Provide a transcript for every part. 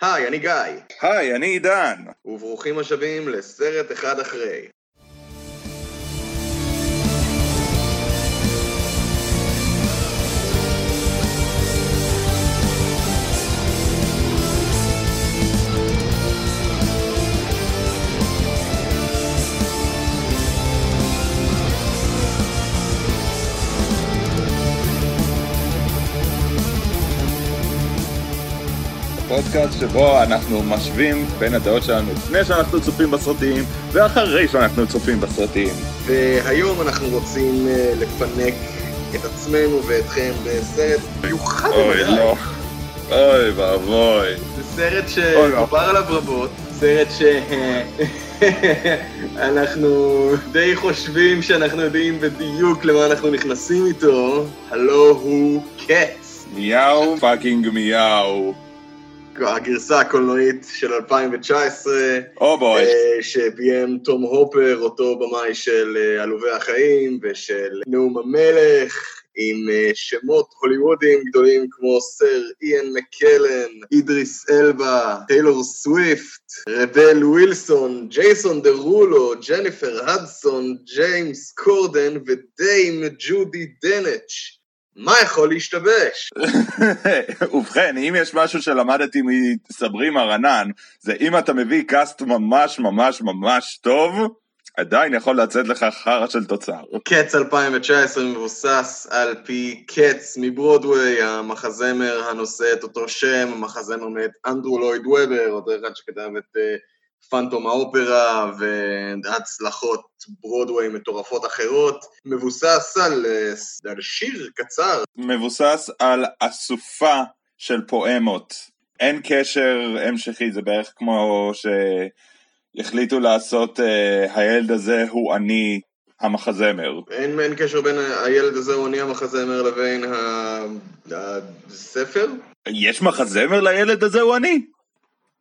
היי, אני גיא, היי, אני עידן. וברוכים השבים לסרט אחד אחרי. פודקאסט שבו אנחנו משווים בין הדעות שלנו לפני שאנחנו צופים בסרטים ואחרי שאנחנו צופים בסרטים. והיום אנחנו רוצים אה, לפנק את עצמנו ואתכם בסרט מיוחד אוי. לא. אוי ואבוי. זה סרט אוי, לא. שדובר עליו רבות, סרט שאנחנו די חושבים שאנחנו יודעים בדיוק למה אנחנו נכנסים איתו, הלו הוא קץ. מיהו פאקינג מיהו. הגרסה הקולנועית של 2019, oh boy. אה, שביים תום הופר, אותו במאי של אה, עלובי החיים ושל נאום המלך, עם אה, שמות הוליוודיים גדולים כמו סר איאן מקלן, אידריס אלבה, טיילור סוויפט, רבל ווילסון, ג'ייסון דרולו, ג'ניפר הדסון, ג'יימס קורדן ודיים ג'ודי דנץ'. מה יכול להשתבש? ובכן, אם יש משהו שלמדתי מסברימה רנן, זה אם אתה מביא קאסט ממש ממש ממש טוב, עדיין יכול לצאת לך חרא של תוצר. קץ 2019 מבוסס על פי קץ מברודוויי, המחזמר הנושא את אותו שם, המחזמר מאת אנדרו לויד וובר, אותו אחד שכתב את אה, פנטום האופרה והצלחות ברודוויי מטורפות אחרות, מבוסס על, אה, על שיר קצר, מבוסס על אסופה של פואמות. אין קשר המשכי, זה בערך כמו שהחליטו לעשות אה, הילד הזה הוא אני המחזמר. אין, אין קשר בין הילד הזה או אני המחזמר לבין ה- הספר? יש מחזמר לילד הזה הוא אני?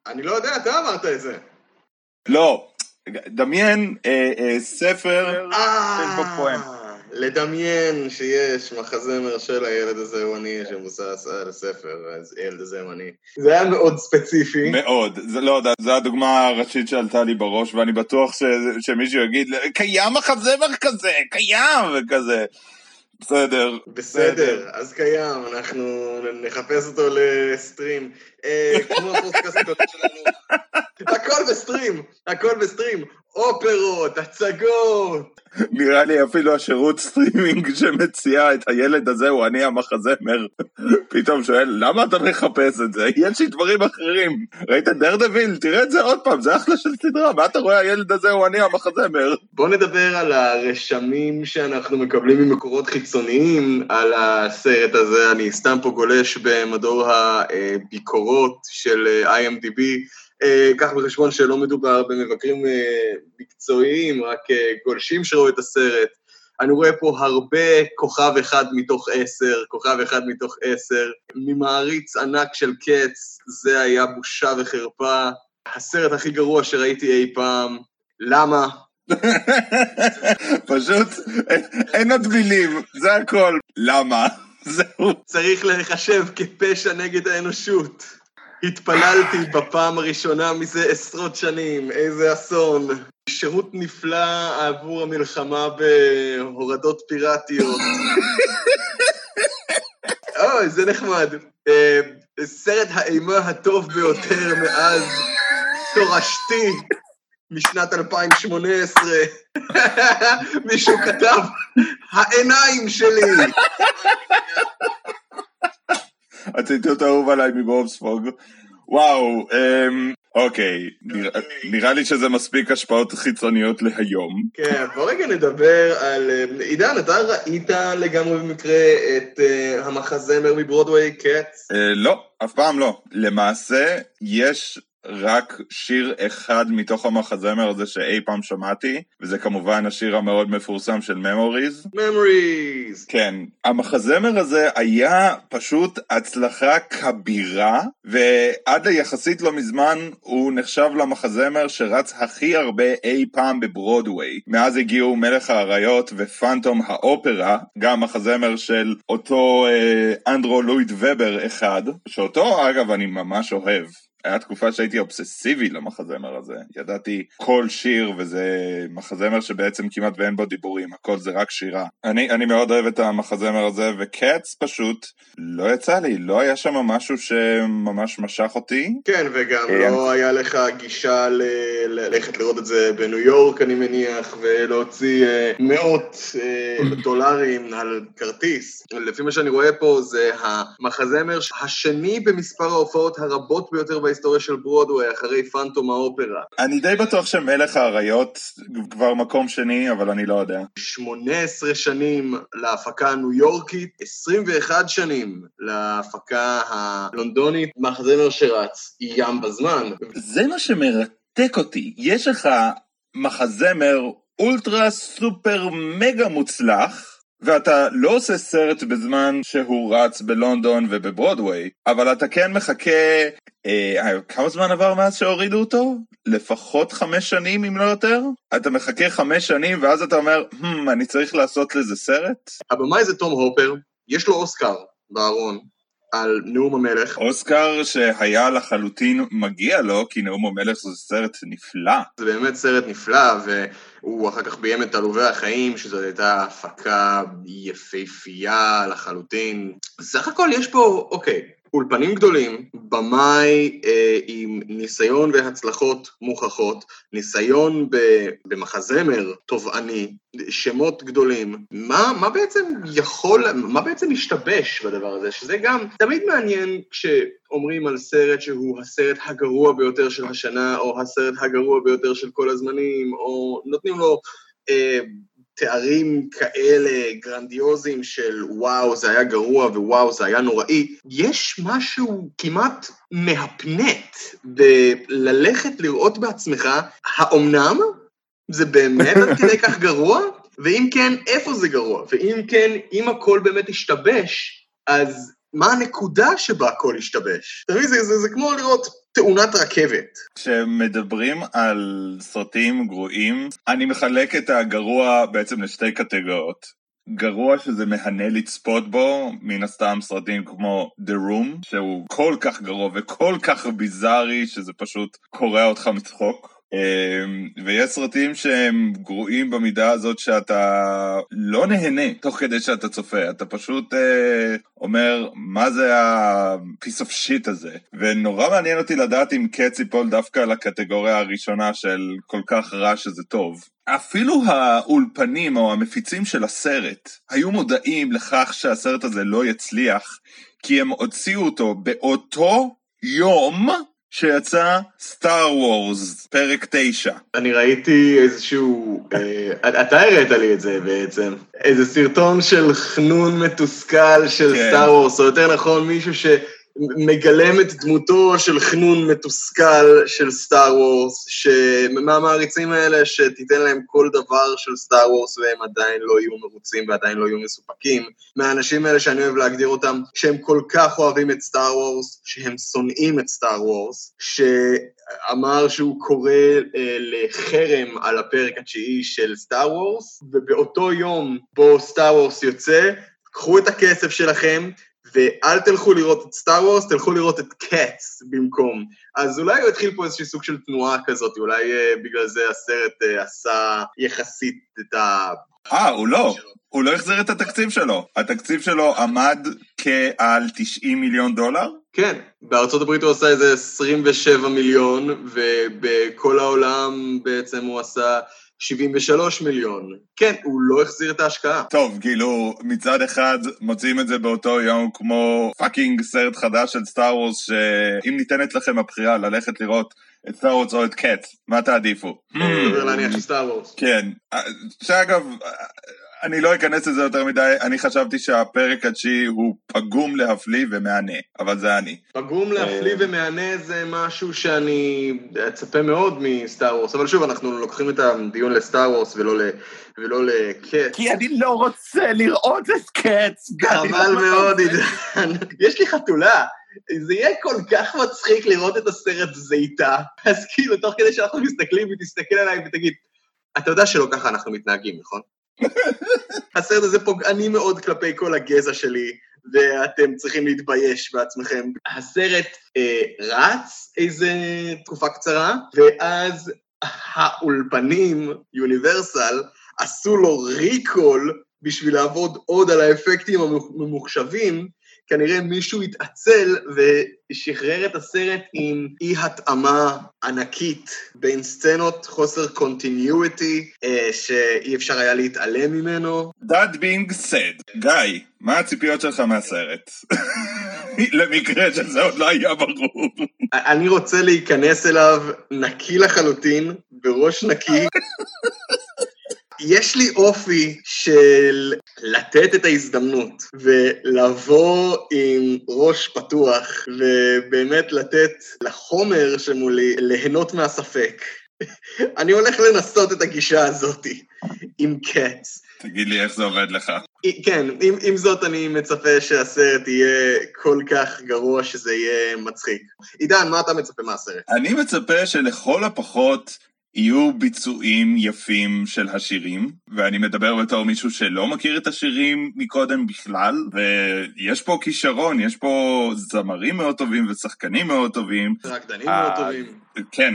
אני לא יודע, אתה אמרת את זה. לא. דמיין אה, אה, ספר אה, שיש בו פואם. לדמיין שיש מחזמר של הילד הזה הוא אני שמבוסס על הספר, אז הילד הזה הוא אני. זה היה מאוד ספציפי. מאוד, זה לא זו הדוגמה הראשית שעלתה לי בראש ואני בטוח ש, שמישהו יגיד קיים מחזמר כזה, קיים וכזה. בסדר. בסדר, אז קיים, אנחנו נחפש אותו לסטרים. אה, כמו הפודקאסט שלנו. ב stream, הכל ב stream. אופרות, הצגות. נראה לי אפילו השירות סטרימינג שמציע את הילד הזה הוא אני המחזמר פתאום שואל למה אתה מחפש את זה יש לי דברים אחרים ראית Daredevil תראה את זה עוד פעם זה אחלה של סדרה מה אתה רואה הילד הזה הוא אני המחזמר בואו נדבר על הרשמים שאנחנו מקבלים ממקורות חיצוניים על הסרט הזה. אני סתם פה גולש במדור הביקורות של אה, IMDb. אה, קח בחשבון שלא מדובר במבקרים אה, מקצועיים, רק אה, גולשים שראו את הסרט. אני רואה פה הרבה כוכב אחד מתוך עשר, כוכב אחד מתוך עשר. ממעריץ ענק של קץ, זה היה בושה וחרפה. הסרט הכי גרוע שראיתי אי פעם. למה? פשוט אין- אין עוד מילים זה הכל למה זהו צריך להיחשב כפשע נגד האנושות. התפללתי בפעם הראשונה מזה עשרות שנים, איזה אסון. שירות נפלא עבור המלחמה בהורדות פיראטיות. אוי, זה נחמד. אה, סרט האימה הטוב ביותר מאז תורשתי משנת 2018. מישהו כתב, העיניים שלי. הציטוט האהוב עליי מבובספוג וואו אמ, אוקיי נראה- נראה לי שזה מספיק השפעות חיצוניות להיום כן, בוא רגע נדבר על... אה, עידן, אתה ראית לגמרי במקרה את אה, המחזמר מברודוויי, קץ? אה, לא, אף פעם לא. למעשה, יש רק שיר אחד מתוך המחזמר הזה שאי פעם שמעתי, וזה כמובן השיר המאוד מפורסם של Memories. Memories. כן, המחזמר הזה היה פשוט הצלחה כבירה, ועד ליחסית לא מזמן הוא נחשב למחזמר שרץ הכי הרבה אי פעם בברודוויי. מאז הגיעו מלך האריות ופנטום האופרה, גם מחזמר של אותו אה, אנדרו לואיד ובר אחד, שאותו אגב אני ממש אוהב. היה תקופה שהייתי אובססיבי למחזמר הזה. ידעתי כל שיר וזה מחזמר שבעצם כמעט ואין בו דיבורים, הכל זה רק שירה. אני, אני מאוד אוהב את המחזמר הזה, וקאטס פשוט לא יצא לי, לא היה שם משהו שממש משך אותי. כן, וגם אה, לא היה לך גישה ללכת לראות את זה בניו יורק, אני מניח, ולהוציא אה, מאות אה, דולרים על כרטיס. לפי מה שאני רואה פה, זה המחזמר השני במספר ההופעות הרבות ביותר בהיסטוריה של ברודווי, אחרי פנטום האופרה. אני די בטוח שמלך האריות כבר מקום שני, אבל אני לא יודע. 18 שנים להפקה הניו יורקית, 21 שנים להפקה הלונדונית, מחזמר שרץ ים בזמן. זה מה שמרתק אותי, יש לך מחזמר אולטרה סופר מגה מוצלח, ואתה לא עושה סרט בזמן שהוא רץ בלונדון ובברודוויי, אבל אתה כן מחכה... אה, כמה זמן עבר מאז שהורידו אותו? לפחות חמש שנים אם לא יותר? אתה מחכה חמש שנים ואז אתה אומר, hmm, אני צריך לעשות לזה סרט? הבמאי זה תום הופר, יש לו אוסקר בארון. על נאום המלך. אוסקר שהיה לחלוטין מגיע לו, כי נאום המלך זה סרט נפלא. זה באמת סרט נפלא, והוא אחר כך ביים את עלובי החיים, שזאת הייתה הפקה יפהפייה לחלוטין. סך הכל יש פה, אוקיי, אולפנים גדולים, במאי אה, עם ניסיון והצלחות מוכחות, ניסיון במחזמר תובעני, שמות גדולים, מה, מה בעצם יכול, מה בעצם משתבש בדבר הזה? שזה גם תמיד מעניין כשאומרים על סרט שהוא הסרט הגרוע ביותר של השנה, או הסרט הגרוע ביותר של כל הזמנים, או נותנים לו... אה, תארים כאלה גרנדיוזיים של וואו זה היה גרוע ווואו זה היה נוראי, יש משהו כמעט מהפנט בללכת לראות בעצמך, האומנם? זה באמת עד כדי כך גרוע? ואם כן, איפה זה גרוע? ואם כן, אם הכל באמת השתבש, אז מה הנקודה שבה הכל השתבש? אתה מבין, זה, זה, זה כמו לראות תאונת רכבת. כשמדברים על סרטים גרועים, אני מחלק את הגרוע בעצם לשתי קטגוריות. גרוע שזה מהנה לצפות בו, מן הסתם סרטים כמו The Room, שהוא כל כך גרוע וכל כך ביזארי שזה פשוט קורע אותך מצחוק. אמ, ויש סרטים שהם גרועים במידה הזאת שאתה לא נהנה תוך כדי שאתה צופה, אתה פשוט אה, אומר מה זה ה-piece of shit הזה. ונורא מעניין אותי לדעת אם קץ ייפול דווקא לקטגוריה הראשונה של כל כך רע שזה טוב. אפילו האולפנים או המפיצים של הסרט היו מודעים לכך שהסרט הזה לא יצליח, כי הם הוציאו אותו באותו יום שיצא סטאר וורס, פרק 9. אני ראיתי איזשהו, אה, אתה הראת לי את זה בעצם, איזה סרטון של חנון מתוסכל של כן. Star Wars, או יותר נכון מישהו ש... מגלם את דמותו של חנון מתוסכל של Star Wars, מהמעריצים האלה שתיתן להם כל דבר של Star Wars והם עדיין לא יהיו מרוצים ועדיין לא יהיו מסופקים. מהאנשים האלה שאני אוהב להגדיר אותם, שהם כל כך אוהבים את Star Wars, שהם שונאים את Star Wars, שאמר שהוא קורא אה, לחרם על הפרק התשיעי של Star Wars, ובאותו יום בו Star Wars יוצא, קחו את הכסף שלכם, ואל תלכו לראות את Star Wars, תלכו לראות את Cats במקום. אז אולי הוא התחיל פה איזשהו סוג של תנועה כזאת, אולי אה, בגלל זה הסרט אה, עשה יחסית את ה... אה, הוא לא. הוא לא החזיר את התקציב שלו. התקציב שלו עמד על 90 מיליון דולר? כן, בארצות הברית הוא עשה איזה 27 מיליון, ובכל העולם בעצם הוא עשה 73 מיליון. כן, הוא לא החזיר את ההשקעה. טוב, כאילו, מצד אחד מוציאים את זה באותו יום כמו fucking סרט חדש של Star Wars, שאם ניתנת לכם הבחירה ללכת לראות את Star Wars או את Cats, מה תעדיפו? סביר להניח ש Star Wars. כן, שאגב, אני לא אכנס לזה יותר מדי, אני חשבתי שהפרק התשיעי הוא פגום להפליא ומהנה, אבל זה אני. פגום להפליא אה, ומהנה זה משהו שאני אצפה מאוד מסטאר וורס, אבל שוב, אנחנו לוקחים את הדיון לסטאר וורס ולא ל... ולא לקץ. כי אני לא רוצה לראות את קץ. חבל לא מאוד, עידן. יש לי חתולה. זה יהיה כל כך מצחיק לראות את הסרט זיתה, אז כאילו, תוך כדי שאנחנו מסתכלים, היא תסתכל עליי ותגיד, אתה יודע שלא ככה אנחנו מתנהגים, נכון? הסרט הזה פוגעני מאוד כלפי כל הגזע שלי, ואתם צריכים להתבייש בעצמכם. הסרט אה, רץ איזה תקופה קצרה, ואז האולפנים, יוניברסל, עשו לו recall בשביל לעבוד עוד על האפקטים הממוחשבים, כנראה מישהו התעצל ושחרר את הסרט עם אי-התאמה ענקית בין סצנות, חוסר continuity, אה, שאי אפשר היה להתעלם ממנו. That being said, גיא, מה הציפיות שלך מהסרט? למקרה שזה עוד לא היה ברור. אני רוצה להיכנס אליו נקי לחלוטין, בראש נקי. יש לי אופי של לתת את ההזדמנות ולבוא עם ראש פתוח ובאמת לתת לחומר שמולי ליהנות מהספק. אני הולך לנסות את הגישה הזאתי עם קאטס. תגיד לי איך זה עובד לך. כן, עם, עם זאת אני מצפה שהסרט יהיה כל כך גרוע שזה יהיה מצחיק. עידן, מה אתה מצפה מהסרט? אני מצפה שלכל הפחות יהיו ביצועים יפים של השירים, ואני מדבר בתור מישהו שלא מכיר את השירים מקודם בכלל, ויש פה כישרון, יש פה זמרים מאוד טובים ושחקנים מאוד טובים. רקדנים מאוד טובים. כן,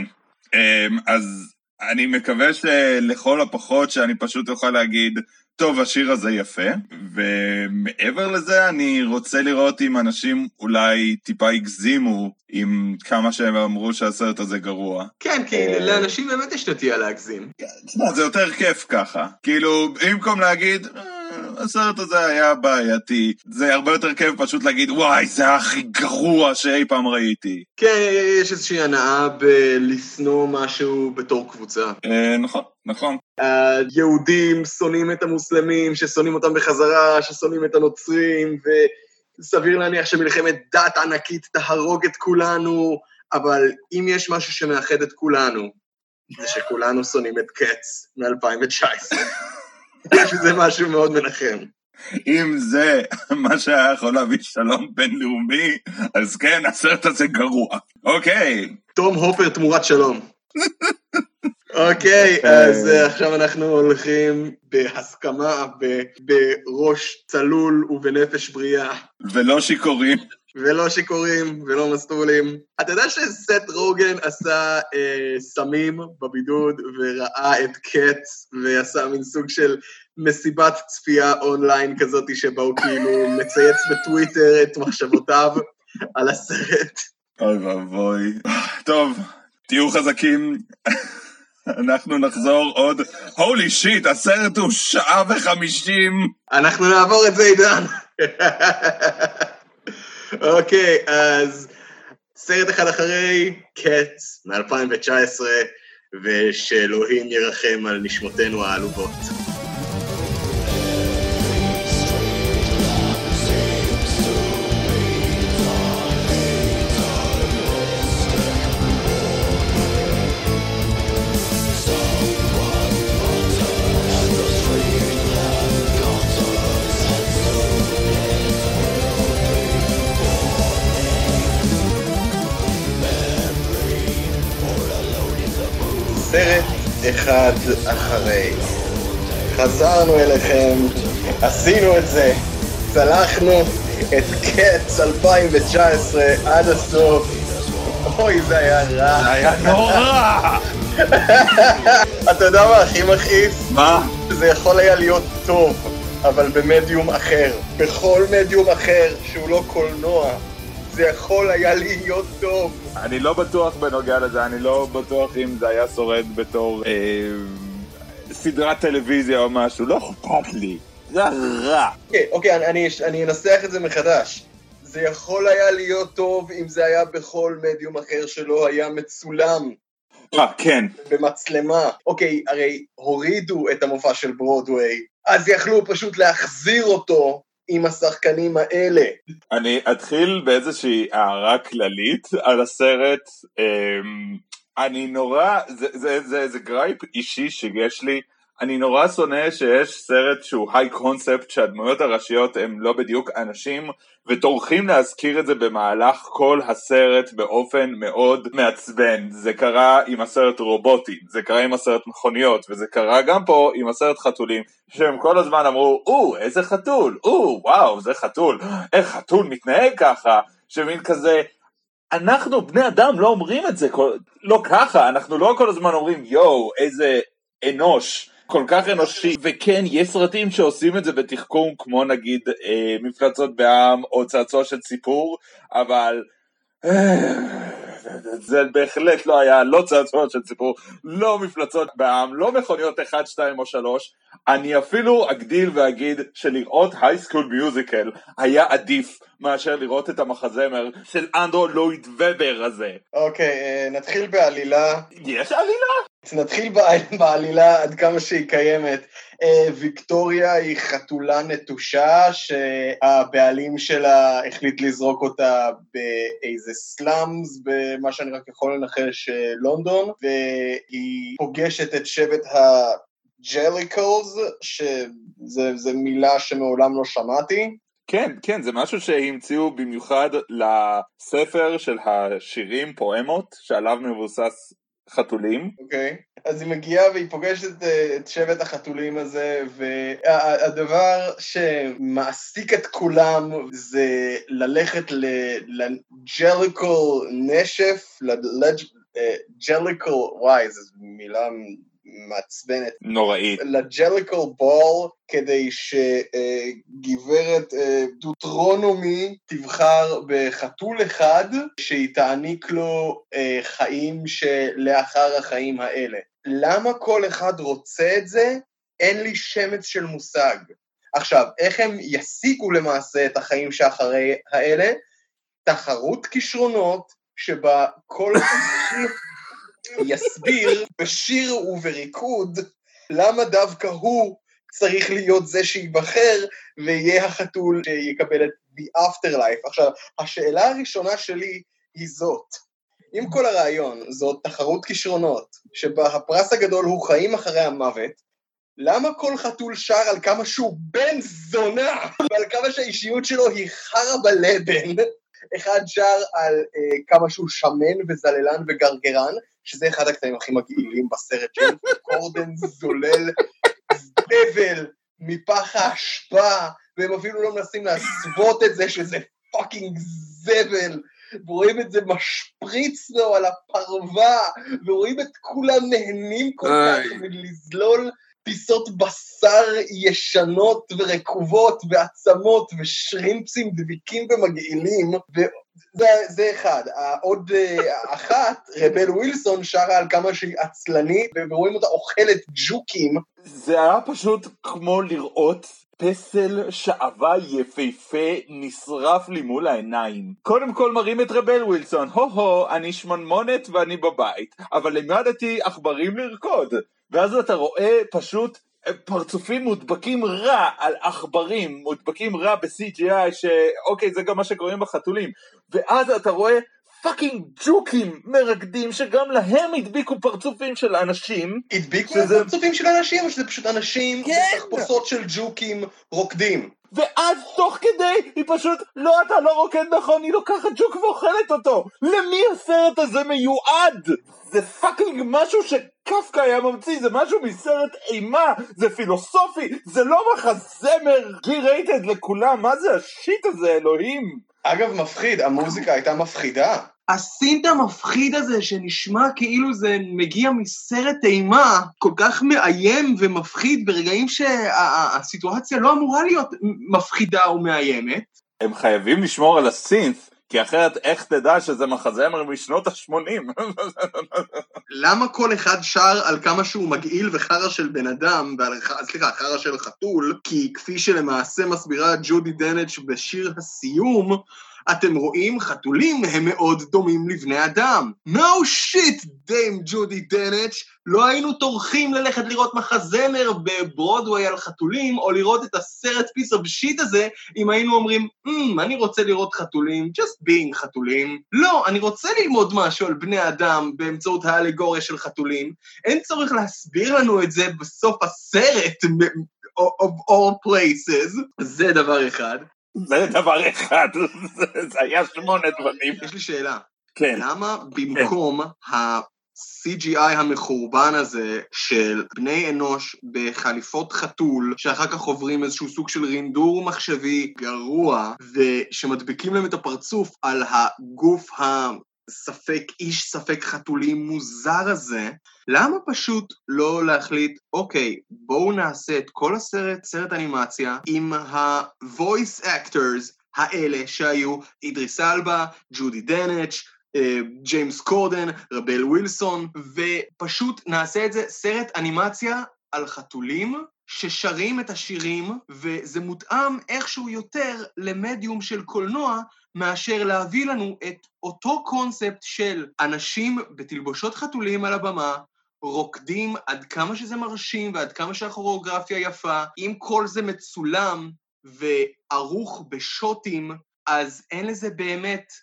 אמ, אז אני מקווה שלכל הפחות שאני פשוט אוכל להגיד, טוב, השיר הזה יפה, ומעבר לזה אני רוצה לראות אם אנשים אולי טיפה הגזימו עם כמה שהם אמרו שהסרט הזה גרוע. כן, כי אה, לאנשים באמת יש נטייה להגזים. תשמע, זה יותר כיף ככה. כאילו, במקום להגיד... אה, הסרט הזה היה בעייתי. זה הרבה יותר כיף פשוט להגיד, וואי, זה הכי גרוע שאי פעם ראיתי. כן, יש איזושהי הנאה בלשנוא משהו בתור קבוצה. אה, נכון, נכון. היהודים שונאים את המוסלמים, ששונאים אותם בחזרה, ששונאים את הנוצרים, וסביר להניח שמלחמת דת ענקית תהרוג את כולנו, אבל אם יש משהו שמאחד את כולנו, זה שכולנו שונאים את קץ מ-2019. זה משהו מאוד מנחם. אם זה מה שהיה יכול להביא שלום בינלאומי, אז כן, הסרט הזה גרוע. אוקיי. תום הופר תמורת שלום. אוקיי, אז אה, עכשיו אנחנו הולכים בהסכמה, בראש צלול ובנפש בריאה. ולא שיכורים. ולא שיכורים ולא מסטולים. אתה יודע שסט רוגן עשה אה, סמים בבידוד וראה את קץ ועשה מין סוג של מסיבת צפייה אונליין כזאת שבה הוא כאילו מצייץ בטוויטר את מחשבותיו על הסרט. אוי ואבוי. טוב, תהיו חזקים. אנחנו נחזור עוד, הולי שיט, הסרט הוא שעה וחמישים. אנחנו נעבור את זה, עידן. אוקיי, אז סרט אחד אחרי, קץ, מ-2019, ושאלוהים ירחם על נשמותינו העלובות. אחד אחרי. חזרנו אליכם, עשינו את זה, צלחנו את קץ 2019 עד הסוף. אוי, זה היה רע. זה היה נורא! אתה יודע מה הכי מכעיס? מה? זה יכול היה להיות טוב, אבל במדיום אחר. בכל מדיום אחר שהוא לא קולנוע, זה יכול היה להיות טוב. אני לא בטוח בנוגע לזה, אני לא בטוח אם זה היה שורד בתור אה, סדרת טלוויזיה או משהו, לא אכפת לי. זה רע. אוקיי, אוקיי, אני, אני אנסח את זה מחדש. זה יכול היה להיות טוב אם זה היה בכל מדיום אחר שלא היה מצולם. אה, כן. במצלמה. אוקיי, הרי הורידו את המופע של ברודוויי, אז יכלו פשוט להחזיר אותו עם השחקנים האלה. אני אתחיל באיזושהי הערה כללית על הסרט. אמ, אני נורא, זה, זה, זה, זה gripe אישי שיש לי אני נורא שונא שיש סרט שהוא high concept שהדמויות הראשיות הם לא בדיוק אנשים וטורחים להזכיר את זה במהלך כל הסרט באופן מאוד מעצבן. זה קרה עם הסרט רובוטים, זה קרה עם הסרט מכוניות וזה קרה גם פה עם הסרט חתולים שהם כל הזמן אמרו או איזה חתול, או וואו זה חתול, איך חתול מתנהג ככה, שמין כזה אנחנו בני אדם לא אומרים את זה לא ככה, אנחנו לא כל הזמן אומרים יואו איזה אנוש. כל כך אנושי, וכן, יש סרטים שעושים את זה בתחכום, כמו נגיד אה, מפלצות בעם או צעצוע של סיפור, אבל... אה, זה בהחלט לא היה לא צעצוע של סיפור, לא מפלצות בעם, לא מכוניות 1, 2 או 3. אני אפילו אגדיל ואגיד שלראות הייסקול מיוזיקל היה עדיף מאשר לראות את המחזמר של אנדרו לואיד ובר הזה. אוקיי, okay, uh, נתחיל בעלילה. יש עלילה? נתחיל בעלילה עד כמה שהיא קיימת. Uh, ויקטוריה היא חתולה נטושה שהבעלים שלה החליט לזרוק אותה באיזה סלאמס, במה שאני רק יכול לנחש אה, לונדון, והיא פוגשת את שבט הג'ליקלס, שזו מילה שמעולם לא שמעתי. כן, כן, זה משהו שהמציאו במיוחד לספר של השירים, פואמות, שעליו מבוסס חתולים. אוקיי, okay. אז היא מגיעה והיא פוגשת את, את שבט החתולים הזה, והדבר שמעסיק את כולם זה ללכת לג'ליקל נשף, לג'ליקל, וואי, זו מילה מעצבנת. נוראית. לג'ליקל בול, כדי שגברת אה, דוטרונומי תבחר בחתול אחד, שהיא תעניק לו אה, חיים שלאחר החיים האלה. למה כל אחד רוצה את זה? אין לי שמץ של מושג. עכשיו, איך הם ישיגו למעשה את החיים שאחרי האלה? תחרות כישרונות, שבה כל יסביר בשיר ובריקוד למה דווקא הוא צריך להיות זה שייבחר ויהיה החתול שיקבל את the afterlife. עכשיו, השאלה הראשונה שלי היא זאת, אם כל הרעיון זאת תחרות כישרונות, שבה הפרס הגדול הוא חיים אחרי המוות, למה כל חתול שר על כמה שהוא בן זונה ועל כמה שהאישיות שלו היא חרא בלבן? אחד שר על אה, כמה שהוא שמן וזללן וגרגרן, שזה אחד הקטעים הכי מגעילים בסרט של קורדן זולל זבל מפח האשפה, והם אפילו לא מנסים להסוות את זה שזה fucking זבל. ורואים את זה משפריץ לו על הפרווה, ורואים את כולם נהנים כל כך מלזלול פיסות בשר ישנות ורקובות ועצמות ושרימפסים דביקים ומגעילים, וזה אחד. עוד אה, אחת, רבל ווילסון שרה על כמה שהיא עצלנית, ורואים אותה אוכלת ג'וקים. זה היה פשוט כמו לראות פסל שעווה יפהפה נשרף לי מול העיניים. קודם כל מראים את רבל ווילסון, הו-הו, אני שמנמונת ואני בבית, אבל לימדתי עכברים לרקוד. ואז אתה רואה פשוט פרצופים מודבקים רע על עכברים, מודבקים רע ב-CGI, שאוקיי, זה גם מה שקורה בחתולים. ואז אתה רואה fucking ג'וקים מרקדים שגם להם הדביקו פרצופים של אנשים. הדביקו שזה... פרצופים של אנשים או שזה פשוט אנשים כן. בתחפושות של ג'וקים רוקדים? ואז תוך כדי היא פשוט, לא אתה לא רוקד נכון, היא לוקחת ג'וק ואוכלת אותו. למי הסרט הזה מיועד? זה fucking משהו שקפקא היה ממציא, זה משהו מסרט אימה, זה פילוסופי, זה לא מחזמר G rated לכולם, מה זה ה shit הזה, אלוהים? אגב, מפחיד, המוזיקה הייתה מפחידה. הסינט המפחיד הזה שנשמע כאילו זה מגיע מסרט אימה, כל כך מאיים ומפחיד ברגעים שהסיטואציה לא אמורה להיות מפחידה ומאיימת. הם חייבים לשמור על הסינט, כי אחרת איך תדע שזה מחזמר משנות ה-80? למה כל אחד שר על כמה שהוא מגעיל וחרא של בן אדם, ועל, סליחה, חרא של חתול? כי כפי שלמעשה מסבירה ג'ודי דנץ' בשיר הסיום, אתם רואים, חתולים הם מאוד דומים לבני אדם. No shit, דיים ג'ודי דנץ', לא היינו טורחים ללכת לראות מחזמר בברודווי על חתולים, או לראות את הסרט piece of shit הזה, אם היינו אומרים, mm, אני רוצה לראות חתולים, just being חתולים. לא, אני רוצה ללמוד משהו על בני אדם באמצעות האלגוריה של חתולים. אין צורך להסביר לנו את זה בסוף הסרט, of all places. זה דבר אחד. זה דבר אחד, זה היה שמונה דברים. יש לי שאלה. כן. למה במקום ה-CGI המחורבן הזה של בני אנוש בחליפות חתול, שאחר כך עוברים איזשהו סוג של רינדור מחשבי גרוע, ושמדביקים להם את הפרצוף על הגוף ה... ספק איש, ספק חתולים מוזר הזה, למה פשוט לא להחליט, אוקיי, בואו נעשה את כל הסרט, סרט אנימציה, עם ה-voice actors האלה שהיו אידריס אלבה, ג'ודי דנץ', אה, ג'יימס קורדן, רבל ווילסון, ופשוט נעשה את זה סרט אנימציה על חתולים ששרים את השירים, וזה מותאם איכשהו יותר למדיום של קולנוע, מאשר להביא לנו את אותו קונספט של אנשים בתלבושות חתולים על הבמה, רוקדים עד כמה שזה מרשים ועד כמה שהכוריאוגרפיה יפה, אם כל זה מצולם וערוך בשוטים, אז אין לזה באמת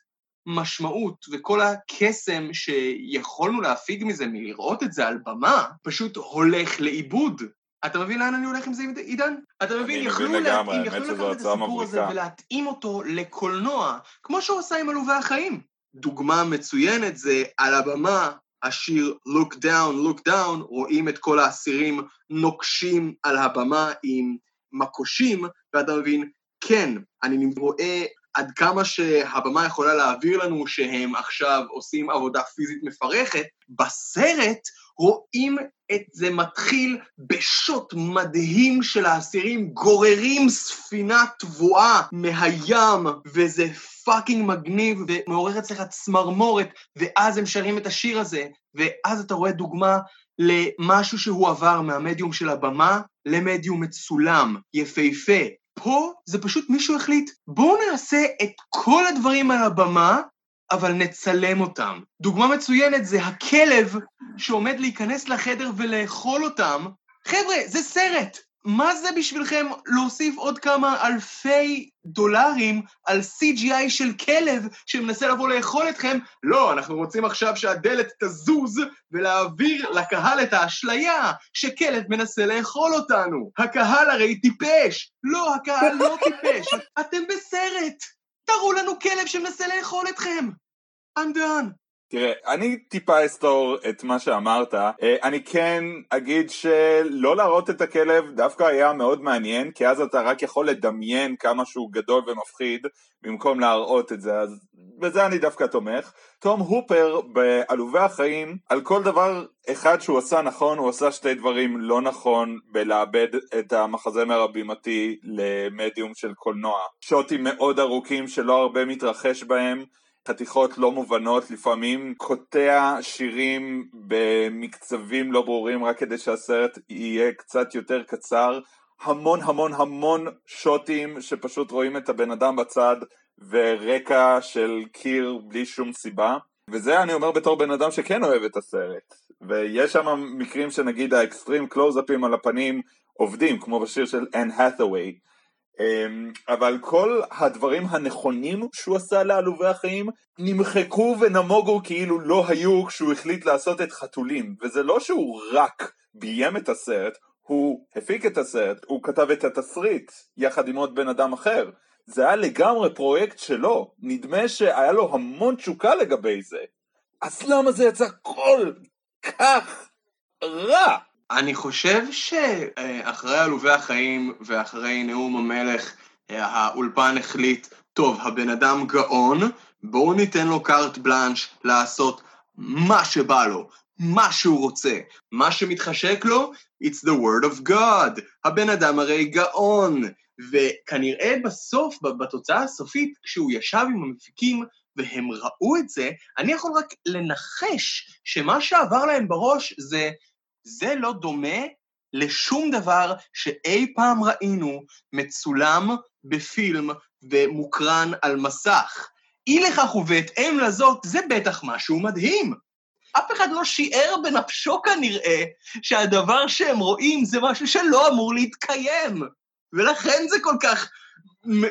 משמעות, וכל הקסם שיכולנו להפיג מזה מלראות את זה על במה, פשוט הולך לאיבוד. אתה מבין לאן אני הולך עם זה, עידן? אתה מבין, יכלו להתאים, יכלו לקחת את הסיפור הזה ולהתאים אותו לקולנוע, כמו שהוא עשה עם עלובי החיים. דוגמה מצוינת זה על הבמה, השיר Look Down, Look Down, רואים את כל האסירים נוקשים על הבמה עם מקושים, ואתה מבין, כן, אני רואה עד כמה שהבמה יכולה להעביר לנו שהם עכשיו עושים עבודה פיזית מפרכת, בסרט רואים את זה מתחיל בשוט מדהים של האסירים, גוררים ספינה טבועה מהים, וזה פאקינג מגניב ומעורר אצלך צמרמורת, ואז הם שרים את השיר הזה, ואז אתה רואה דוגמה למשהו שהוא עבר מהמדיום של הבמה למדיום מצולם, יפהפה. פה זה פשוט מישהו החליט, בואו נעשה את כל הדברים על הבמה, אבל נצלם אותם. דוגמה מצוינת זה הכלב שעומד להיכנס לחדר ולאכול אותם. חבר'ה, זה סרט! מה זה בשבילכם להוסיף עוד כמה אלפי דולרים על CGI של כלב שמנסה לבוא לאכול אתכם? לא, אנחנו רוצים עכשיו שהדלת תזוז ולהעביר לקהל את האשליה שכלב מנסה לאכול אותנו. הקהל הרי טיפש. לא, הקהל לא טיפש. אתם בסרט. תראו לנו כלב שמנסה לאכול אתכם. I'm done. תראה, אני טיפה אסתור את מה שאמרת, אה, אני כן אגיד שלא להראות את הכלב דווקא היה מאוד מעניין, כי אז אתה רק יכול לדמיין כמה שהוא גדול ומפחיד, במקום להראות את זה, אז בזה אני דווקא תומך. תום הופר בעלובי החיים, על כל דבר אחד שהוא עשה נכון, הוא עשה שתי דברים לא נכון בלאבד את המחזמר הבימתי למדיום של קולנוע. שוטים מאוד ארוכים שלא הרבה מתרחש בהם, חתיכות לא מובנות, לפעמים קוטע שירים במקצבים לא ברורים רק כדי שהסרט יהיה קצת יותר קצר, המון המון המון שוטים שפשוט רואים את הבן אדם בצד ורקע של קיר בלי שום סיבה. וזה אני אומר בתור בן אדם שכן אוהב את הסרט. ויש שם מקרים שנגיד האקסטרים קלוזאפים על הפנים עובדים כמו בשיר של אנ האת'ווי אמ, אבל כל הדברים הנכונים שהוא עשה לעלובי החיים נמחקו ונמוגו כאילו לא היו כשהוא החליט לעשות את חתולים. וזה לא שהוא רק ביים את הסרט הוא הפיק את הסרט, הוא כתב את התסריט יחד עם עוד בן אדם אחר זה היה לגמרי פרויקט שלו, נדמה שהיה לו המון תשוקה לגבי זה אז למה זה יצא כל כך רע? אני חושב שאחרי עלובי החיים ואחרי נאום המלך, האולפן החליט, טוב, הבן אדם גאון, בואו ניתן לו קארט בלאנש לעשות מה שבא לו, מה שהוא רוצה. מה שמתחשק לו, it's the word of God. הבן אדם הרי גאון. וכנראה בסוף, בתוצאה הסופית, כשהוא ישב עם המפיקים והם ראו את זה, אני יכול רק לנחש שמה שעבר להם בראש זה זה לא דומה לשום דבר שאי פעם ראינו מצולם בפילם ומוקרן על מסך. אי לכך ובהתאם לזאת, זה בטח משהו מדהים. אף אחד לא שיער בנפשו כנראה שהדבר שהם רואים זה משהו שלא אמור להתקיים. ולכן זה כל כך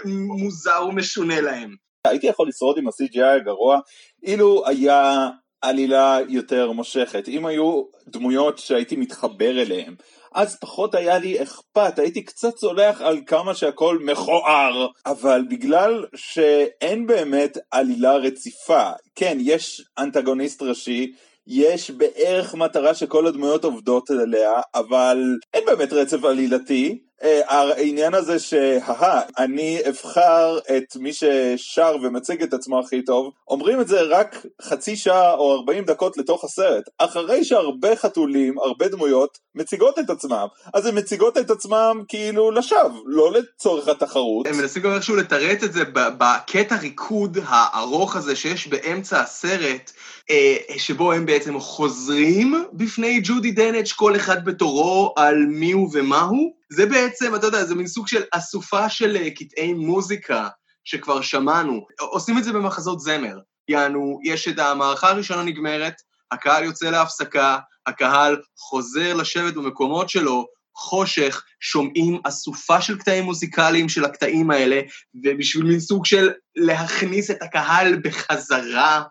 מוזר ומשונה להם. הייתי יכול לשרוד עם ה-CGI הגרוע, אילו היה עלילה יותר מושכת, אם היו דמויות שהייתי מתחבר אליהן, אז פחות היה לי אכפת, הייתי קצת סולח על כמה שהכל מכוער, אבל בגלל שאין באמת עלילה רציפה, כן, יש אנטגוניסט ראשי, יש בערך מטרה שכל הדמויות עובדות עליה, אבל אין באמת רצף עלילתי, העניין הזה שהה, אני אבחר את מי ששר ומציג את עצמו הכי טוב, אומרים את זה רק חצי שעה או ארבעים דקות לתוך הסרט, אחרי שהרבה חתולים, הרבה דמויות, מציגות את עצמם, אז הן מציגות את עצמם כאילו לשווא, לא לצורך התחרות. הם מנסים גם איכשהו לתרץ את זה בקטע ריקוד הארוך הזה שיש באמצע הסרט, אה, שבו הם בעצם חוזרים בפני ג'ודי דנץ', כל אחד בתורו, על מי הוא ומה הוא. זה בעצם, אתה יודע, זה מין סוג של אסופה של אה, קטעי מוזיקה שכבר שמענו. עושים את זה במחזות זמר. יענו, יש את המערכה הראשונה נגמרת, הקהל יוצא להפסקה, הקהל חוזר לשבת במקומות שלו, חושך, שומעים אסופה של קטעים מוזיקליים של הקטעים האלה, ובשביל מין סוג של להכניס את הקהל בחזרה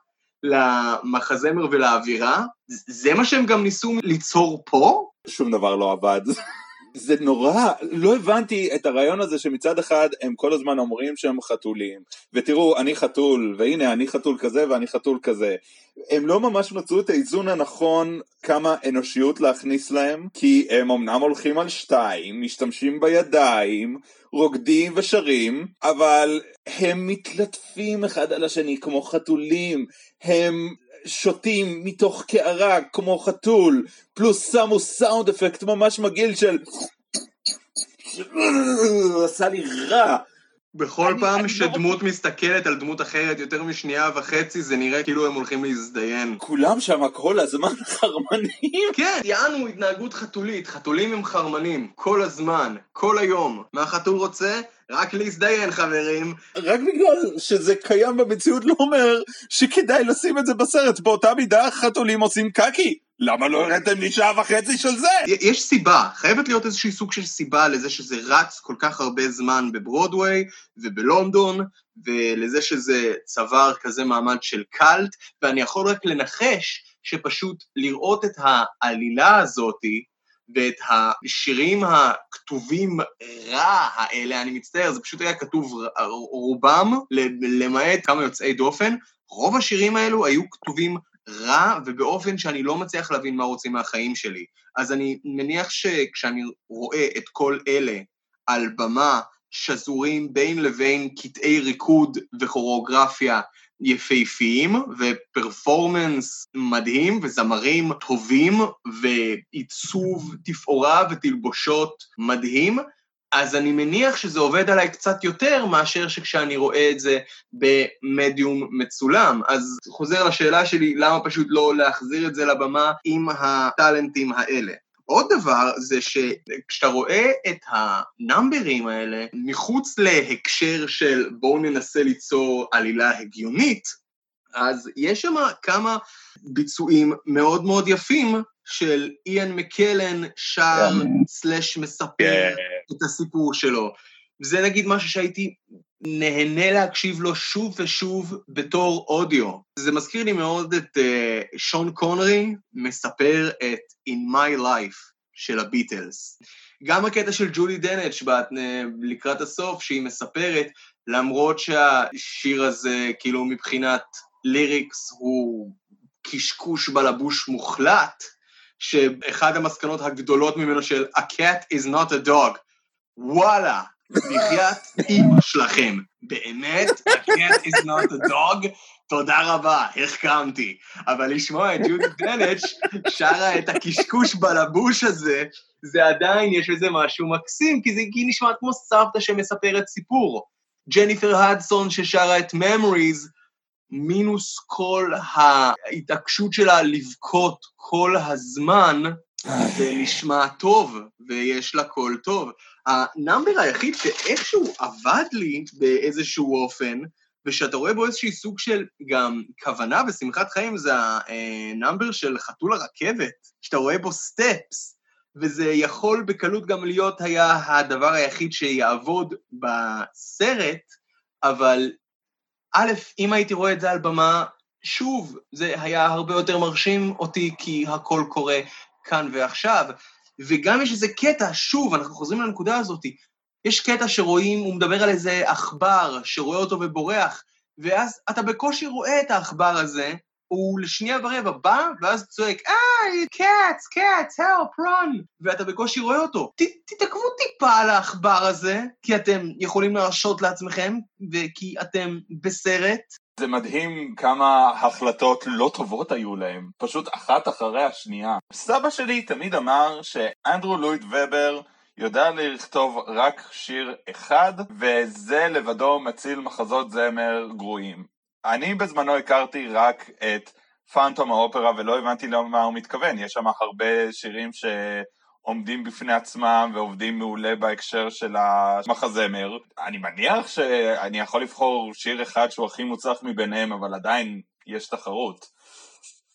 למחזמר ולאווירה, זה מה שהם גם ניסו ליצור פה? שום דבר לא עבד. זה נורא, לא הבנתי את הרעיון הזה שמצד אחד הם כל הזמן אומרים שהם חתולים, ותראו, אני חתול, והנה, אני חתול כזה ואני חתול כזה. הם לא ממש מצאו את האיזון הנכון כמה אנושיות להכניס להם, כי הם אמנם הולכים על שתיים, משתמשים בידיים, רוקדים ושרים, אבל הם מתלטפים אחד על השני כמו חתולים, הם שותים מתוך קערה כמו חתול, פלוס שמו סאונד אפקט ממש מגעיל של... עשה לי רע. בכל אני, פעם אני לא שדמות לא... מסתכלת על דמות אחרת יותר משנייה וחצי, זה נראה כאילו הם הולכים להזדיין. כולם שם כל הזמן חרמנים? כן, יענו התנהגות חתולית, חתולים הם חרמנים, כל הזמן, כל היום. מה החתול רוצה? רק להזדיין חברים. רק בגלל שזה קיים במציאות לא אומר שכדאי לשים את זה בסרט, באותה מידה חתולים עושים קקי. למה לא הראיתם לי שעה וחצי של זה? יש סיבה, חייבת להיות איזושהי סוג של סיבה לזה שזה רץ כל כך הרבה זמן בברודוויי ובלונדון, ולזה שזה צבר כזה מעמד של קאלט, ואני יכול רק לנחש שפשוט לראות את העלילה הזאתי, ואת השירים הכתובים רע האלה, אני מצטער, זה פשוט היה כתוב רובם, למעט כמה יוצאי דופן, רוב השירים האלו היו כתובים רע ובאופן שאני לא מצליח להבין מה רוצים מהחיים שלי. אז אני מניח שכשאני רואה את כל אלה על במה שזורים בין לבין קטעי ריקוד וכוריאוגרפיה יפהפיים ופרפורמנס מדהים וזמרים טובים ועיצוב תפאורה ותלבושות מדהים, אז אני מניח שזה עובד עליי קצת יותר מאשר שכשאני רואה את זה במדיום מצולם. אז חוזר לשאלה שלי, למה פשוט לא להחזיר את זה לבמה עם הטאלנטים האלה? עוד דבר זה שכשאתה רואה את הנאמברים האלה מחוץ להקשר של בואו ננסה ליצור עלילה הגיונית, אז יש שם כמה ביצועים מאוד מאוד יפים של איאן מקלן שר סלאש מספר את הסיפור שלו. זה נגיד משהו שהייתי נהנה להקשיב לו שוב ושוב בתור אודיו. זה מזכיר לי מאוד את uh, שון קונרי מספר את In My Life של הביטלס. גם הקטע של ג'ולי דנץ' אה, לקראת הסוף, שהיא מספרת, למרות שהשיר הזה, כאילו מבחינת ליריקס, הוא קשקוש בלבוש מוחלט, שאחד המסקנות הגדולות ממנו של A cat is not a dog. וואלה, בחייאת אימא שלכם. באמת, A cat is not a dog, תודה רבה, החכמתי. אבל לשמוע את ג'ודי דנץ' שרה את הקשקוש בלבוש הזה, זה עדיין, יש בזה משהו מקסים, כי זה נשמע כמו סבתא שמספרת סיפור. ג'ניפר הדסון ששרה את Memories, מינוס כל ההתעקשות שלה לבכות כל הזמן, זה נשמע טוב, ויש לה קול טוב. ה number היחיד שאיכשהו עבד לי באיזשהו אופן, ושאתה רואה בו איזשהי סוג של גם כוונה ושמחת חיים, זה ה number של חתול הרכבת, שאתה רואה בו סטפס, וזה יכול בקלות גם להיות היה הדבר היחיד שיעבוד בסרט, אבל א', אם הייתי רואה את זה על במה, שוב, זה היה הרבה יותר מרשים אותי, כי הכל קורה כאן ועכשיו. וגם יש איזה קטע, שוב, אנחנו חוזרים לנקודה הזאת, יש קטע שרואים, הוא מדבר על איזה עכבר שרואה אותו ובורח, ואז אתה בקושי רואה את העכבר הזה, הוא לשנייה ורבע בא, ואז צועק, אה, קאץ, קאץ, help, run, ואתה בקושי רואה אותו. תתעכבו טיפה על העכבר הזה, כי אתם יכולים להרשות לעצמכם, וכי אתם בסרט. זה מדהים כמה החלטות לא טובות היו להם, פשוט אחת אחרי השנייה. סבא שלי תמיד אמר שאנדרו לואיד ובר יודע לכתוב רק שיר אחד, וזה לבדו מציל מחזות זמר גרועים. אני בזמנו הכרתי רק את פאנטום האופרה ולא הבנתי למה הוא מתכוון, יש שם הרבה שירים שעומדים בפני עצמם ועובדים מעולה בהקשר של המחזמר. אני מניח שאני יכול לבחור שיר אחד שהוא הכי מוצלח מביניהם, אבל עדיין יש תחרות.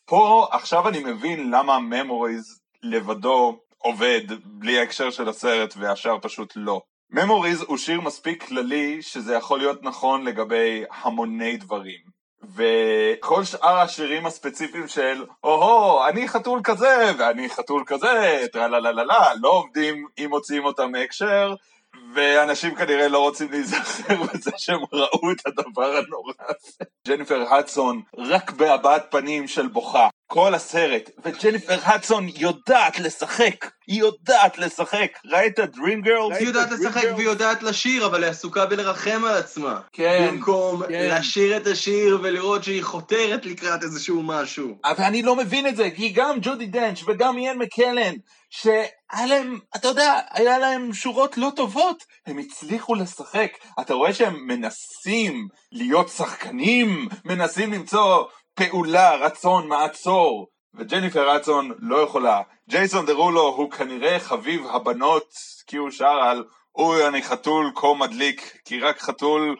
פה עכשיו אני מבין למה ממוריז לבדו עובד בלי ההקשר של הסרט והשאר פשוט לא. Memories הוא שיר מספיק כללי שזה יכול להיות נכון לגבי המוני דברים. וכל שאר השירים הספציפיים של או-הו, אני חתול כזה ואני חתול כזה, טרלללה, לא עובדים אם מוציאים אותם מהקשר, ואנשים כנראה לא רוצים להיזכר בזה שהם ראו את הדבר הנורא הזה. ג'ניפר הדסון רק בהבעת פנים של בוכה, כל הסרט, וג'ניפר הדסון יודעת לשחק, היא יודעת לשחק, ראית Dream Girls? היא יודעת לשחק והיא יודעת לשיר, אבל היא עסוקה בלרחם על עצמה. כן. במקום כן. לשיר את השיר ולראות שהיא חותרת לקראת איזשהו משהו. אבל אני לא מבין את זה, כי גם ג'ודי דנץ' וגם איין מקלן, שהיה להם, אתה יודע, היה להם שורות לא טובות, הם הצליחו לשחק. אתה רואה שהם מנסים להיות שחקנים, מנסים למצוא פעולה, רצון, מעצור, וג'ניפר רצון לא יכולה. ג'ייסון דרולו הוא כנראה חביב הבנות, כי הוא שר על אוי אני חתול כה מדליק, כי רק חתול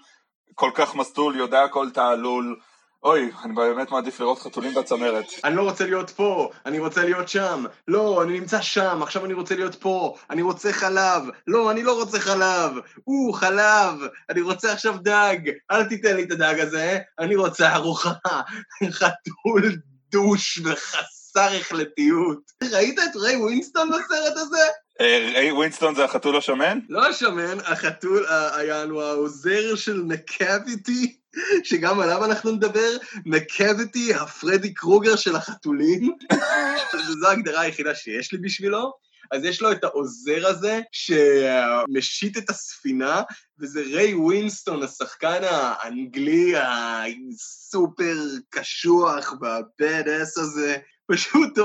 כל כך מסטול יודע כל תעלול. אוי, אני באמת מעדיף לראות חתולים בצמרת. אני לא רוצה להיות פה, אני רוצה להיות שם. לא, אני נמצא שם, עכשיו אני רוצה להיות פה. אני רוצה חלב. לא, אני לא רוצה חלב. או, חלב. אני רוצה עכשיו דג. אל תיתן לי את הדג הזה, אני רוצה ארוחה. חתול douche וחסר החלטיות. ראית את ריי ווינסטון בסרט הזה? אה, ריי ווינסטון זה החתול השמן? לא השמן, החתול היה לנו העוזר של מקאביטי. שגם עליו אנחנו נדבר, מקאביטי, הפרדי קרוגר של החתולים, זו ההגדרה היחידה שיש לי בשבילו. אז יש לו את העוזר הזה שמשיט את הספינה, וזה ריי ווינסטון, השחקן האנגלי הסופר קשוח וה badass הזה, פשוט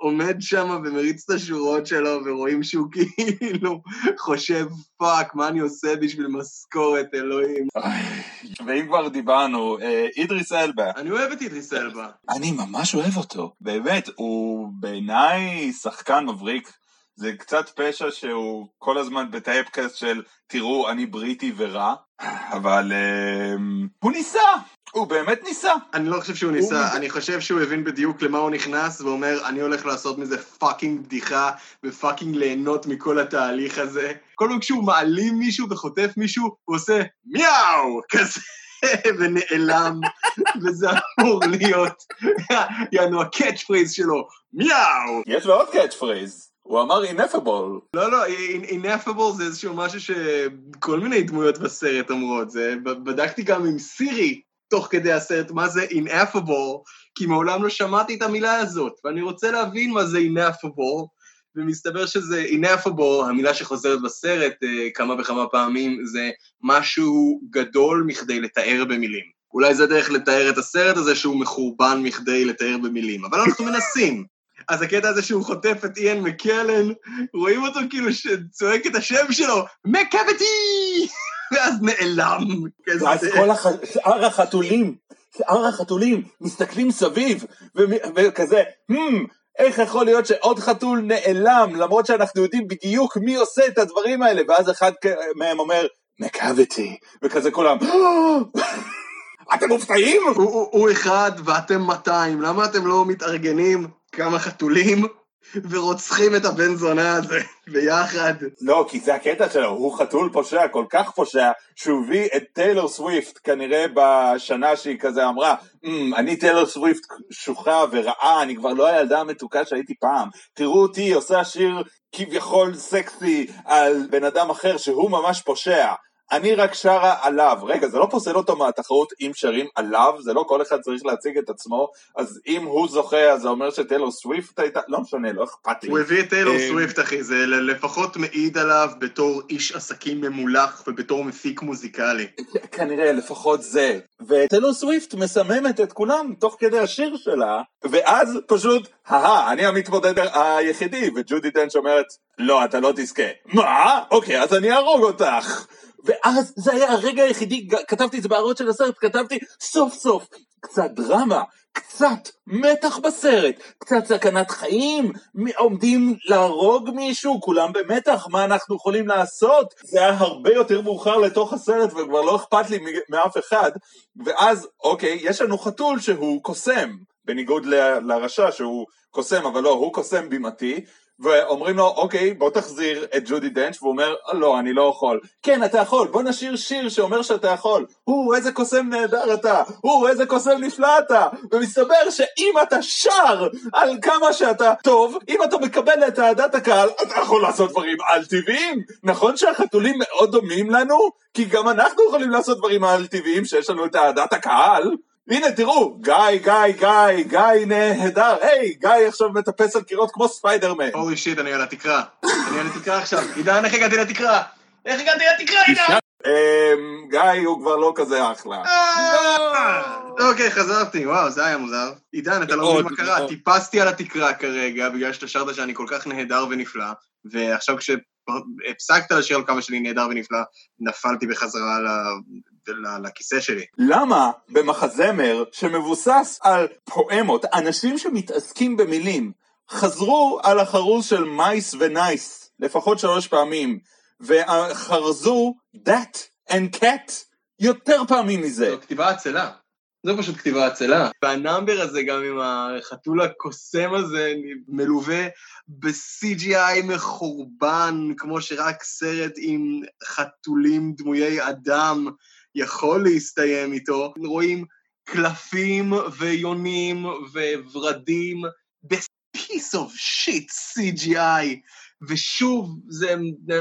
עומד שם ומריץ את השורות שלו, ורואים שהוא כאילו חושב, fuck, מה אני עושה בשביל משכורת, אלוהים. ואם כבר דיברנו, אה, אידריס אלבה. אני אוהב את אידריס אלבה. אני ממש אוהב אותו. באמת, הוא בעיניי שחקן מבריק. זה קצת פשע שהוא כל הזמן ב typecast של תראו אני בריטי ורע, אבל אה, הוא ניסה, הוא באמת ניסה. אני לא חושב שהוא ניסה, הוא... אני חושב שהוא הבין בדיוק למה הוא נכנס ואומר אני הולך לעשות מזה fucking בדיחה ו fucking ליהנות מכל התהליך הזה. כל פעם כשהוא מעלים מישהו וחוטף מישהו הוא עושה מיאו כזה. ונעלם, וזה אמור להיות, יענו ה catchphrase שלו, מיאו! יש לו עוד catchphrase. הוא אמר ineffable. לא, לא, ineffable זה איזשהו משהו שכל מיני דמויות בסרט אומרות. זה, בדקתי גם עם סירי תוך כדי הסרט מה זה ineffable, כי מעולם לא שמעתי את המילה הזאת, ואני רוצה להבין מה זה ineffable, ומסתבר שזה ineffable, המילה שחוזרת בסרט אה, כמה וכמה פעמים, זה משהו גדול מכדי לתאר במילים. אולי זה דרך לתאר את הסרט הזה שהוא מחורבן מכדי לתאר במילים, אבל אנחנו מנסים. אז הקטע הזה שהוא חוטף את איין מקלן, רואים אותו כאילו שצועק את השם שלו, מקבטי! ואז נעלם. ואז כל שאר החתולים, שאר החתולים מסתכלים סביב, וכזה, hmm, איך יכול להיות שעוד חתול נעלם, למרות שאנחנו יודעים בדיוק מי עושה את הדברים האלה, ואז אחד מהם אומר, מקאביטי, וכזה כולם, אתם מופתעים? הוא אחד ואתם 200, למה אתם לא מתארגנים כמה חתולים ורוצחים את הבן זונה הזה ביחד? לא, כי זה הקטע שלו, הוא חתול פושע, כל כך פושע, שהוא הביא את טיילור סוויפט כנראה בשנה שהיא כזה אמרה, mm, אני טיילור סוויפט שוחה ורעה, אני כבר לא הילדה המתוקה שהייתי פעם, תראו אותי עושה שיר כביכול סקסי על בן אדם אחר שהוא ממש פושע. אני רק שרה עליו. רגע, זה לא פוסל אותו מהתחרות אם שרים עליו, זה לא כל אחד צריך להציג את עצמו, אז אם הוא זוכה, אז זה אומר שטיילור סוויפט הייתה, לא משנה, לא אכפת לי. הוא הביא את טיילור סוויפט, אחי, זה לפחות מעיד עליו בתור איש עסקים ממולח ובתור מפיק מוזיקלי. כנראה, לפחות זה. וטיילור סוויפט מסממת את כולם תוך כדי השיר שלה, ואז פשוט, הא, אני המתמודד היחידי, וג'ודי דנץ' אומרת, לא, אתה לא תזכה. מה? אוקיי, אז אני אהרוג אותך. ואז זה היה הרגע היחידי, כתבתי את זה בהערות של הסרט, כתבתי סוף סוף קצת דרמה, קצת מתח בסרט, קצת סכנת חיים, עומדים להרוג מישהו, כולם במתח, מה אנחנו יכולים לעשות? זה היה הרבה יותר מאוחר לתוך הסרט וכבר לא אכפת לי מאף אחד, ואז אוקיי, יש לנו חתול שהוא קוסם, בניגוד ל- לרשע שהוא קוסם, אבל לא, הוא קוסם בימתי, ואומרים לו, אוקיי, בוא תחזיר את ג'ודי דנץ', והוא אומר, לא, אני לא יכול. כן, אתה יכול, בוא נשיר שיר שאומר שאתה יכול. הוא, איזה קוסם נהדר אתה, הוא, איזה קוסם נפלא אתה. ומסתבר שאם אתה שר על כמה שאתה טוב, אם אתה מקבל את אהדת הקהל, אתה יכול לעשות דברים על-טבעיים. נכון שהחתולים מאוד דומים לנו? כי גם אנחנו יכולים לעשות דברים על-טבעיים שיש לנו את אהדת הקהל. הנה תראו, גיא, גיא, גיא, גיא נהדר, היי, גיא עכשיו מטפס על קירות כמו ספיידרמן. אורי שיט, אני על התקרה. אני על התקרה עכשיו. עידן, איך הגעתי לתקרה? איך הגעתי לתקרה, עידן? אמ, גיא הוא כבר לא כזה אחלה. אה! אוקיי, חזרתי, וואו, זה היה מוזר. עידן, אתה לא מבין מה קרה, טיפסתי על התקרה כרגע, בגלל שאתה שרת שאני כל כך נהדר ונפלא, ועכשיו כשהפסקת לשיר על כמה שאני נהדר ונפלא, נפלתי בחזרה לכיסא שלי. למה במחזמר שמבוסס על פואמות, אנשים שמתעסקים במילים, חזרו על החרוז של מייס ונייס לפחות שלוש פעמים, וחרזו that and cat יותר פעמים מזה. זו כתיבה עצלה. זו פשוט כתיבה עצלה. והנאמבר הזה, גם עם החתול הקוסם הזה, מלווה ב-CGI מחורבן, כמו שרק סרט עם חתולים דמויי אדם יכול להסתיים איתו. רואים קלפים ויונים וורדים ב-piece of shit CGI. ושוב, זה,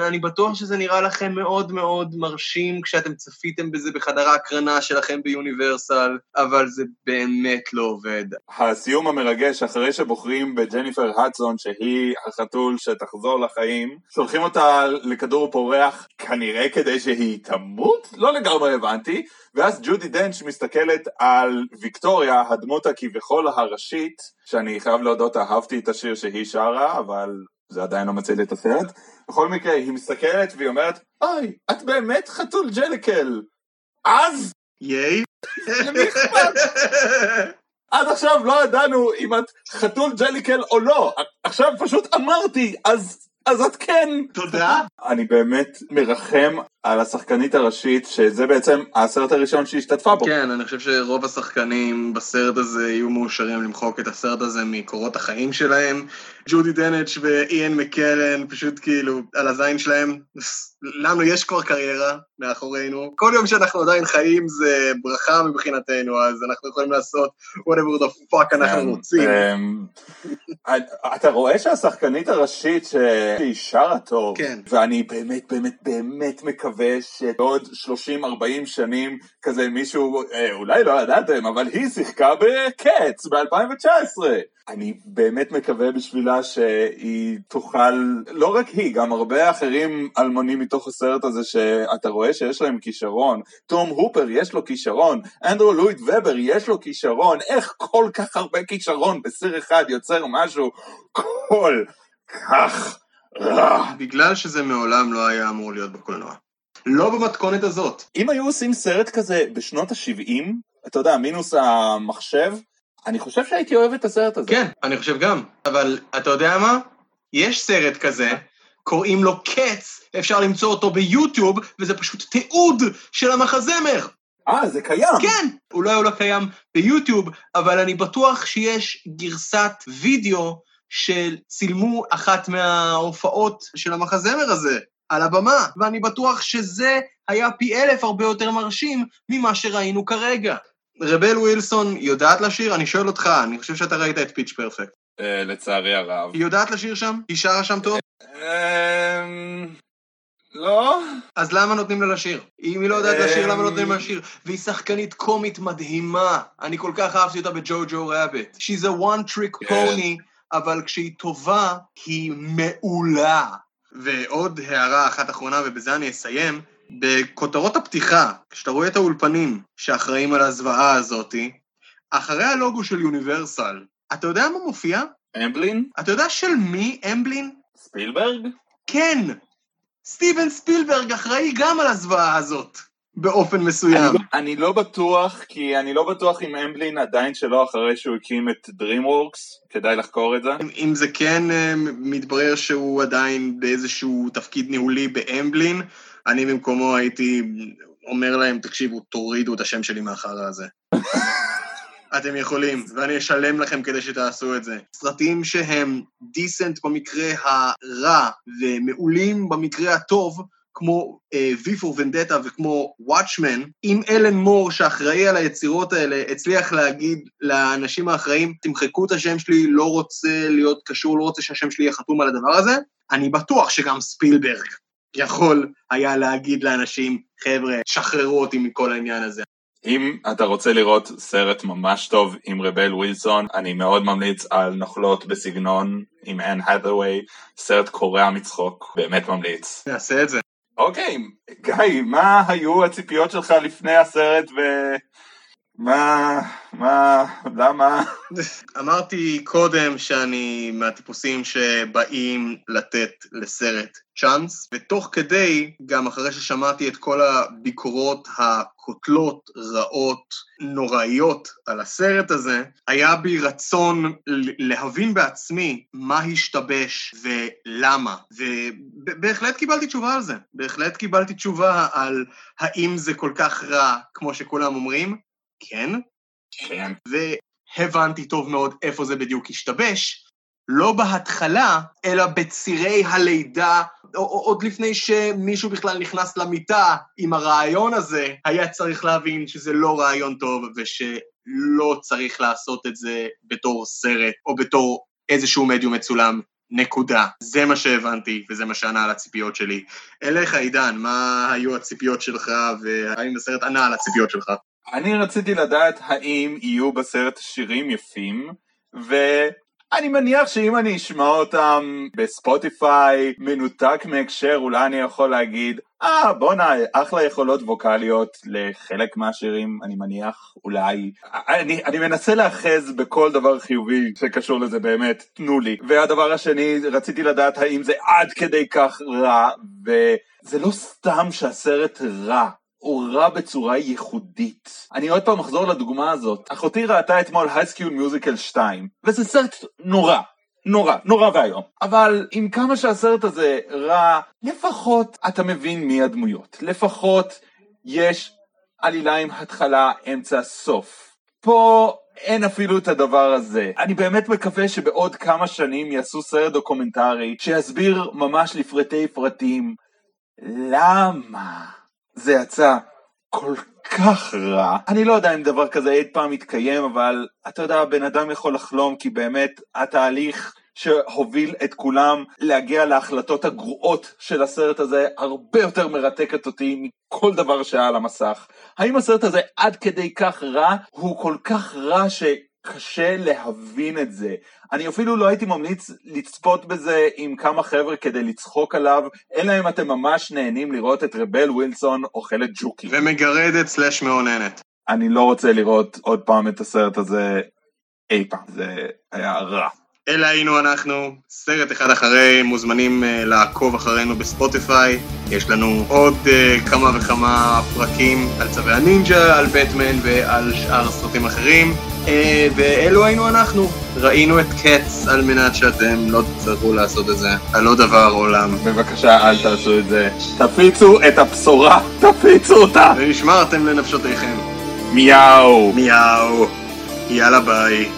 אני בטוח שזה נראה לכם מאוד מאוד מרשים כשאתם צפיתם בזה בחדר ההקרנה שלכם ביוניברסל, אבל זה באמת לא עובד. הסיום המרגש, אחרי שבוחרים בג'ניפר הדסון, שהיא החתול שתחזור לחיים, שולחים אותה לכדור פורח, כנראה כדי שהיא תמות? לא לגמרי הבנתי. ואז ג'ודי דנץ' מסתכלת על ויקטוריה, הדמות הכביכול הראשית, שאני חייב להודות, אהבתי את השיר שהיא שרה, אבל זה עדיין לא מציל את הסרט. בכל מקרה, היא מסתכלת והיא אומרת, אוי, את באמת חתול ג'ליקל. אז? ייי. למי אכפת? עד עכשיו לא ידענו אם את חתול ג'ליקל או לא. עכשיו פשוט אמרתי, אז, אז את כן. תודה. אני באמת מרחם על השחקנית הראשית, שזה בעצם הסרט הראשון שהשתתפה בו. כן, אני חושב שרוב השחקנים בסרט הזה יהיו מאושרים למחוק את הסרט הזה מקורות החיים שלהם. ג'ודי דנץ' ואיין מקלן, פשוט כאילו, על הזין שלהם. לנו יש כבר קריירה מאחורינו. כל יום שאנחנו עדיין חיים זה ברכה מבחינתנו, אז אנחנו יכולים לעשות whatever the fuck אנחנו כן, רוצים. אמ, אתה רואה שהשחקנית הראשית שהיא שרה טוב, כן. ואני באמת באמת באמת מקווה שבעוד 30-40 שנים כזה מישהו, אה, אולי לא ידעתם, אבל היא שיחקה בקץ ב-2019. אני באמת מקווה בשבילה שהיא תוכל, לא רק היא, גם הרבה אחרים אלמונים מתוך הסרט הזה שאתה רואה שיש להם כישרון. תום הופר יש לו כישרון, אנדרו לואיד ובר יש לו כישרון, איך כל כך הרבה כישרון בסיר אחד יוצר משהו כל כך רע. בגלל שזה מעולם לא היה אמור להיות בקולנוע. לא במתכונת הזאת. אם היו עושים סרט כזה בשנות ה-70, אתה יודע, מינוס המחשב, אני חושב שהייתי אוהב את הסרט הזה. כן, אני חושב גם. אבל אתה יודע מה? יש סרט כזה, קוראים לו קץ, אפשר למצוא אותו ביוטיוב, וזה פשוט תיעוד של המחזמר. אה, זה קיים. כן, אולי הוא לא קיים ביוטיוב, אבל אני בטוח שיש גרסת וידאו של צילמו אחת מההופעות של המחזמר הזה על הבמה, ואני בטוח שזה היה פי אלף הרבה יותר מרשים ממה שראינו כרגע. רבל ווילסון יודעת לשיר? אני שואל אותך, אני חושב שאתה ראית את פיץ' פרפקט. אה, לצערי הרב. היא יודעת לשיר שם? היא שרה שם טוב? אמ, לא? אז למה נותנים לה לשיר? אם היא לא יודעת לשיר, למה נותנים לה אמ. לשיר? והיא שחקנית קומית מדהימה. אני כל כך אהבתי אותה בג'ו-ג'ו רביט. She's a one trick כן. pony, אבל כשהיא טובה, היא מעולה. ועוד הערה אחת אחרונה, ובזה אני אסיים. בכותרות הפתיחה, כשאתה רואה את האולפנים שאחראים על הזוועה הזאתי, אחרי הלוגו של יוניברסל, אתה יודע מה מופיע? אמבלין? אתה יודע של מי אמבלין? ספילברג? כן, סטיבן ספילברג אחראי גם על הזוועה הזאת, באופן מסוים. אני לא- אני לא בטוח, כי אני לא בטוח אם אמבלין עדיין שלו אחרי שהוא הקים את DreamWorks, כדאי לחקור את זה. אם- אם זה כן אה, מתברר שהוא עדיין באיזשהו תפקיד ניהולי באמבלין, אני במקומו הייתי אומר להם, תקשיבו, תורידו את השם שלי מהחרא הזה. אתם יכולים, ואני אשלם לכם כדי שתעשו את זה. סרטים שהם דיסנט במקרה הרע ומעולים במקרה הטוב, כמו וי פור ונדטה וכמו וואטשמן, אם אלן מור שאחראי על היצירות האלה הצליח להגיד לאנשים האחראים, תמחקו את השם שלי, לא רוצה להיות קשור, לא רוצה שהשם שלי יהיה חתום על הדבר הזה, אני בטוח שגם ספילברג יכול היה להגיד לאנשים, חבר'ה, שחררו אותי מכל העניין הזה. אם אתה רוצה לראות סרט ממש טוב עם רבל ווילסון, אני מאוד ממליץ על נוכלות בסגנון עם אנ האת'ווי, סרט קורע מצחוק, באמת ממליץ. נעשה את זה. אוקיי, גיא, מה היו הציפיות שלך לפני הסרט ו... מה, מה, למה? אמרתי קודם שאני מהטיפוסים שבאים לתת לסרט צ'אנס, ותוך כדי, גם אחרי ששמעתי את כל הביקורות הקוטלות, רעות, נוראיות על הסרט הזה, היה בי רצון להבין בעצמי מה השתבש ולמה. ובהחלט קיבלתי תשובה על זה. בהחלט קיבלתי תשובה על האם זה כל כך רע כמו שכולם אומרים. כן, כן. והבנתי טוב מאוד איפה זה בדיוק השתבש, לא בהתחלה, אלא בצירי הלידה, עוד לפני שמישהו בכלל נכנס למיטה עם הרעיון הזה, היה צריך להבין שזה לא רעיון טוב ושלא צריך לעשות את זה בתור סרט או בתור איזשהו מדיום מצולם. נקודה. זה מה שהבנתי, וזה מה שענה על הציפיות שלי. אליך, עידן, מה היו הציפיות שלך, והאם הסרט ענה על הציפיות שלך? אני רציתי לדעת האם יהיו בסרט שירים יפים, ואני מניח שאם אני אשמע אותם בספוטיפיי, מנותק מהקשר, אולי אני יכול להגיד, אה, בואנה, אחלה יכולות ווקאליות לחלק מהשירים, אני מניח, אולי. אני, אני מנסה להאחז בכל דבר חיובי שקשור לזה באמת, תנו לי. והדבר השני, רציתי לדעת האם זה עד כדי כך רע, וזה לא סתם שהסרט רע. הוא רע בצורה ייחודית. אני עוד פעם אחזור לדוגמה הזאת. אחותי ראתה אתמול הייסקיול מיוזיקל 2, וזה סרט נורא. נורא, נורא ואיום. אבל עם כמה שהסרט הזה רע, לפחות אתה מבין מי הדמויות. לפחות יש עלילה עם התחלה, אמצע, סוף. פה אין אפילו את הדבר הזה. אני באמת מקווה שבעוד כמה שנים יעשו סרט דוקומנטרי שיסביר ממש לפרטי פרטים למה זה יצא כל כך רע. אני לא יודע אם דבר כזה אי פעם יתקיים, אבל אתה יודע, בן אדם יכול לחלום כי באמת התהליך שהוביל את כולם להגיע להחלטות הגרועות של הסרט הזה הרבה יותר מרתקת אותי מכל דבר שהיה על המסך. האם הסרט הזה עד כדי כך רע? הוא כל כך רע ש... קשה להבין את זה. אני אפילו לא הייתי ממליץ לצפות בזה עם כמה חבר'ה כדי לצחוק עליו, אלא אם אתם ממש נהנים לראות את רבל ווילסון אוכלת ג'וקי. ומגרדת סלאש מאוננת. אני לא רוצה לראות עוד פעם את הסרט הזה אי פעם, זה היה רע. אלה היינו אנחנו, סרט אחד אחרי, מוזמנים אה, לעקוב אחרינו בספוטיפיי, יש לנו עוד uh, כמה וכמה פרקים על צווי הנינג'ה, על בטמן ועל שאר סרטים אחרים. Uh, ואלו היינו אנחנו. ראינו את קץ על מנת שאתם לא תצטרכו לעשות את זה על לא דבר עולם. בבקשה, אל תעשו את זה. תפיצו את הבשורה, תפיצו אותה! ונשמרתם לנפשותיכם. מיהו! מיהו. יאללה ביי.